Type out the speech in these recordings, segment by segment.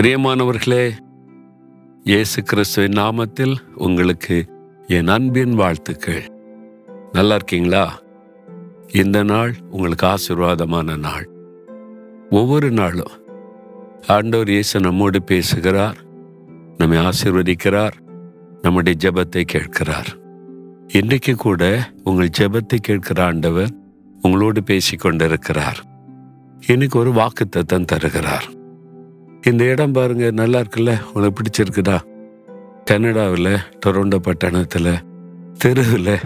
பிரியமானவர்களே இயேசு கிறிஸ்துவின் நாமத்தில் உங்களுக்கு என் அன்பின் வாழ்த்துக்கள். நல்லா இருக்கீங்களா? இந்த நாள் உங்களுக்கு ஆசீர்வாதமான நாள். ஒவ்வொரு நாளும் ஆண்டவர் இயேசு நம்மோடு பேசுகிறார் நம்மை ஆசீர்வதிக்கிறார் நம்முடைய ஜெபத்தை கேட்கிறார். இன்றைக்கு கூட உங்கள் ஜெபத்தை கேட்கிற ஆண்டவர் உங்களோடு பேசிக் கொண்டிருக்கிறார் எனக்கு ஒரு வாக்குத்தத்தம் தருகிறார். இந்த இடம் பாருங்க நல்லா இருக்குல்ல? உனக்கு பிடிச்சிருக்குதா? கனடாவில் டொரண்டோ பட்டணத்தில் தெருவில்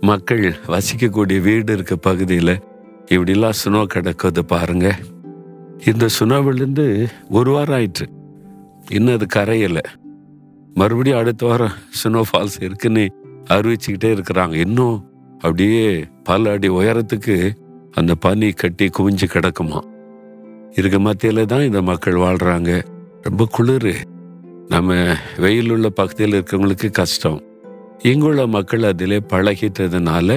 மக்கள் வசிக்கக்கூடிய வீடு இருக்க பகுதியில் இப்படிலாம் சுனோ கிடக்குது பாருங்க. இந்த சுனாவிலேருந்து ஒரு வாரம் ஆயிற்று. இன்னும் அது கரையலை. மறுபடியும் அடுத்த வாரம் சுனோ ஃபால்ஸ் இருக்குன்னு அறிவிச்சுக்கிட்டே இருக்கிறாங்க. இன்னும் அப்படியே பல அடி உயரத்துக்கு அந்த பனி கட்டி குவிஞ்சு கிடக்குமா இருக்க மத்தியில் தான் இந்த மக்கள் வாழ்கிறாங்க ரொம்ப குளிர். நம்ம வெயில் உள்ள பகுதியில் இருக்கவங்களுக்கு கஷ்டம். இங்குள்ள மக்கள் அதிலே பழகிட்டதுனால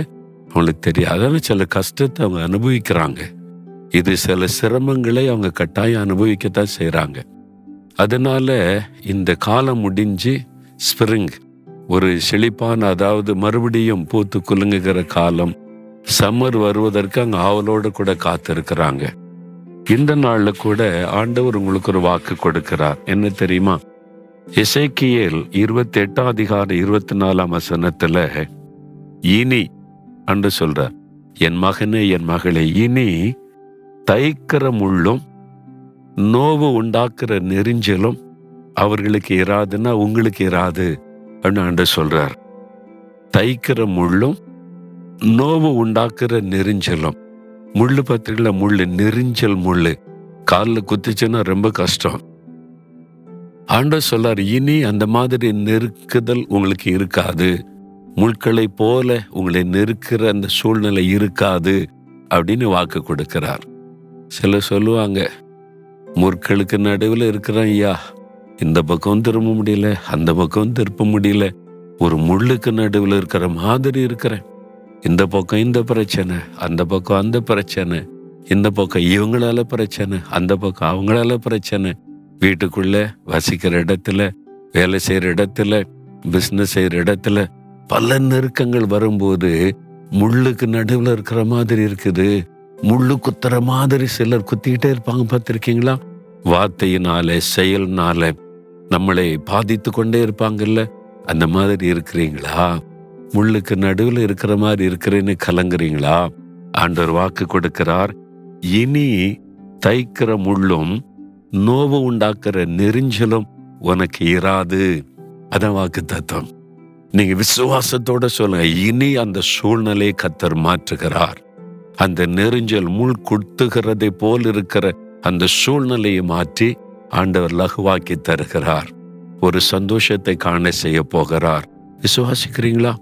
அவங்களுக்கு தெரியும் அதாவது சில கஷ்டத்தை அவங்க அனுபவிக்கிறாங்க. இது சில சிரமங்களை அவங்க கட்டாயம் அனுபவிக்கத்தான் செய்கிறாங்க அதனால இந்த காலம் முடிஞ்சு ஸ்பிரிங் ஒரு செழிப்பான அதாவது மறுபடியும் பூத்து குலுங்குகிற காலம் சம்மர் வருவதற்கு அங்கே ஆவலோடு கூட காத்திருக்கிறாங்க. இந்த நாள்ல கூட ஆண்டவர் உங்களுக்கு ஒரு வாக்கு கொடுக்கிறார். என்ன தெரியுமா? இசைக்கியல் இருபத்தி எட்டாம் அதிகாரம் இருபத்தி நாலாம் வசனத்துல இனி அன்று சொல்றார். என் மகனே என் மகளே இனி தைக்கிற முள்ளும் நோவு உண்டாக்குற நெறிஞ்சலும் அவர்களுக்கு இராதுன்னா உங்களுக்கு இராது அப்படின்னு ஆண்டு சொல்றார். தைக்கிற முள்ளும் நோவு உண்டாக்குற நெறிஞ்சலும் முள்ளு பத்திரில முள் நெறிஞ்சல் முள் காலில் குத்துச்சுன்னா ரொம்ப கஷ்டம். ஆண்டவர் சொல்லார் இனி அந்த மாதிரி நெருக்குதல் உங்களுக்கு இருக்காது. முட்களை போல உங்களை நெருக்கிற அந்த சூழ்நிலை இருக்காது அப்படின்னு வாக்கு கொடுக்கிறார். சிலர் சொல்லுவாங்க முற்களுக்கு நடுவில் இருக்கிறான் ஐயா. இந்த பக்கம் திரும்ப முடியல அந்த பக்கம் திருப்ப முடியல. ஒரு முள்ளுக்கு நடுவில் இருக்கிற மாதிரி இருக்கிறேன். இந்த பக்கம் இந்த பிரச்சனை அந்த பக்கம் அந்த பிரச்சனை இந்த பக்கம் இவங்களால பிரச்சனை அந்த பக்கம் அவங்களால பிரச்சனை. வீட்டுக்குள்ள வசிக்கிற இடத்துல வேலை செய்யற இடத்துல பிசினஸ் செய்யற இடத்துல பல நெருக்கங்கள் வரும்போது முள்ளுக்கு நடுவில் இருக்கிற மாதிரி இருக்குது. முள்ளு குத்துற மாதிரி சிலர் குத்திக்கிட்டே இருப்பாங்க பார்த்துருக்கீங்களா? வார்த்தையினால செயல்னால நம்மளை பாதித்து கொண்டே இருப்பாங்கல்ல. அந்த மாதிரி இருக்கிறீங்களா? முள்ளுக்கு நடுவில் இருக்கிற மாதிரி இருக்கிறேன்னு கலங்குறீங்களா? ஆண்டவர் வாக்கு கொடுக்கிறார். இனி தைக்கிற முள்ளும் நோவு உண்டாக்குற நெறிஞ்சலும் உனக்கு இராது. அதான் வாக்கு தத்துவம். நீங்க விசுவாசத்தோட சொல்லுங்க. இனி அந்த சூழ்நிலையை கத்தர் மாற்றுகிறார். அந்த நெறிஞ்சல் முள் குத்துகிறதை போல் இருக்கிற அந்த சூழ்நிலையை மாற்றி ஆண்டவர் லகுவாக்கி தருகிறார். ஒரு சந்தோஷத்தை காண செய்ய போகிறார். விசுவாசிக்கிறீங்களா?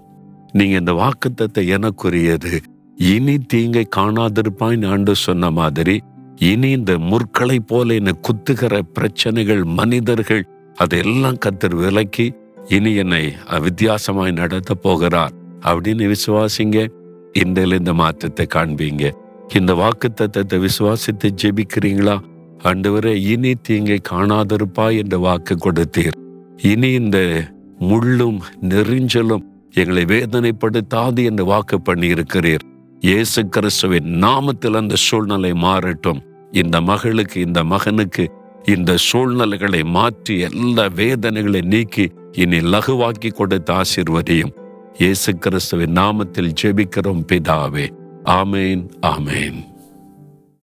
நீங்க இந்த வாக்குத்தத்தை எனக்குரியது. இனி தீங்கை காணாதிருப்பான் ஆண்டு சொன்ன மாதிரி இனி இந்த முற்களை போல என்னை குத்துகிற பிரச்சனைகள் மனிதர்கள் அதையெல்லாம் கத்தர் விலக்கி இனி என்னை வித்தியாசமாய் நடத்த போகிறார் அப்படின்னு விசுவாசிங்க. இந்த இந்த மாற்றத்தை காண்பீங்க. இந்த வாக்கு தத்தத்தை விசுவாசித்து ஜெபிக்கிறீங்களா? ஆண்டவரே இனி தீங்கை காணாதிருப்பா என்ற வாக்கு கொடுத்தீர். இனி இந்த முள்ளும் நெறிஞ்சலும் எங்களை வேதனைப்படுத்தாது என்று வாக்கு பண்ணி இருக்கிறீர் இயேசு கிறிஸ்துவின் நாமத்தில் அந்த சூழ்நிலை மாறட்டும். இந்த மகளுக்கு இந்த மகனுக்கு இந்த சூழ்நிலைகளை மாற்றி எல்லா வேதனைகளை நீக்கி இனி லகுவாக்கி கொடுத்த ஆசிர்வதியும் இயேசு கிறிஸ்துவின் நாமத்தில் ஜெபிக்கிறோம் பிதாவே. ஆமேன் ஆமேன்.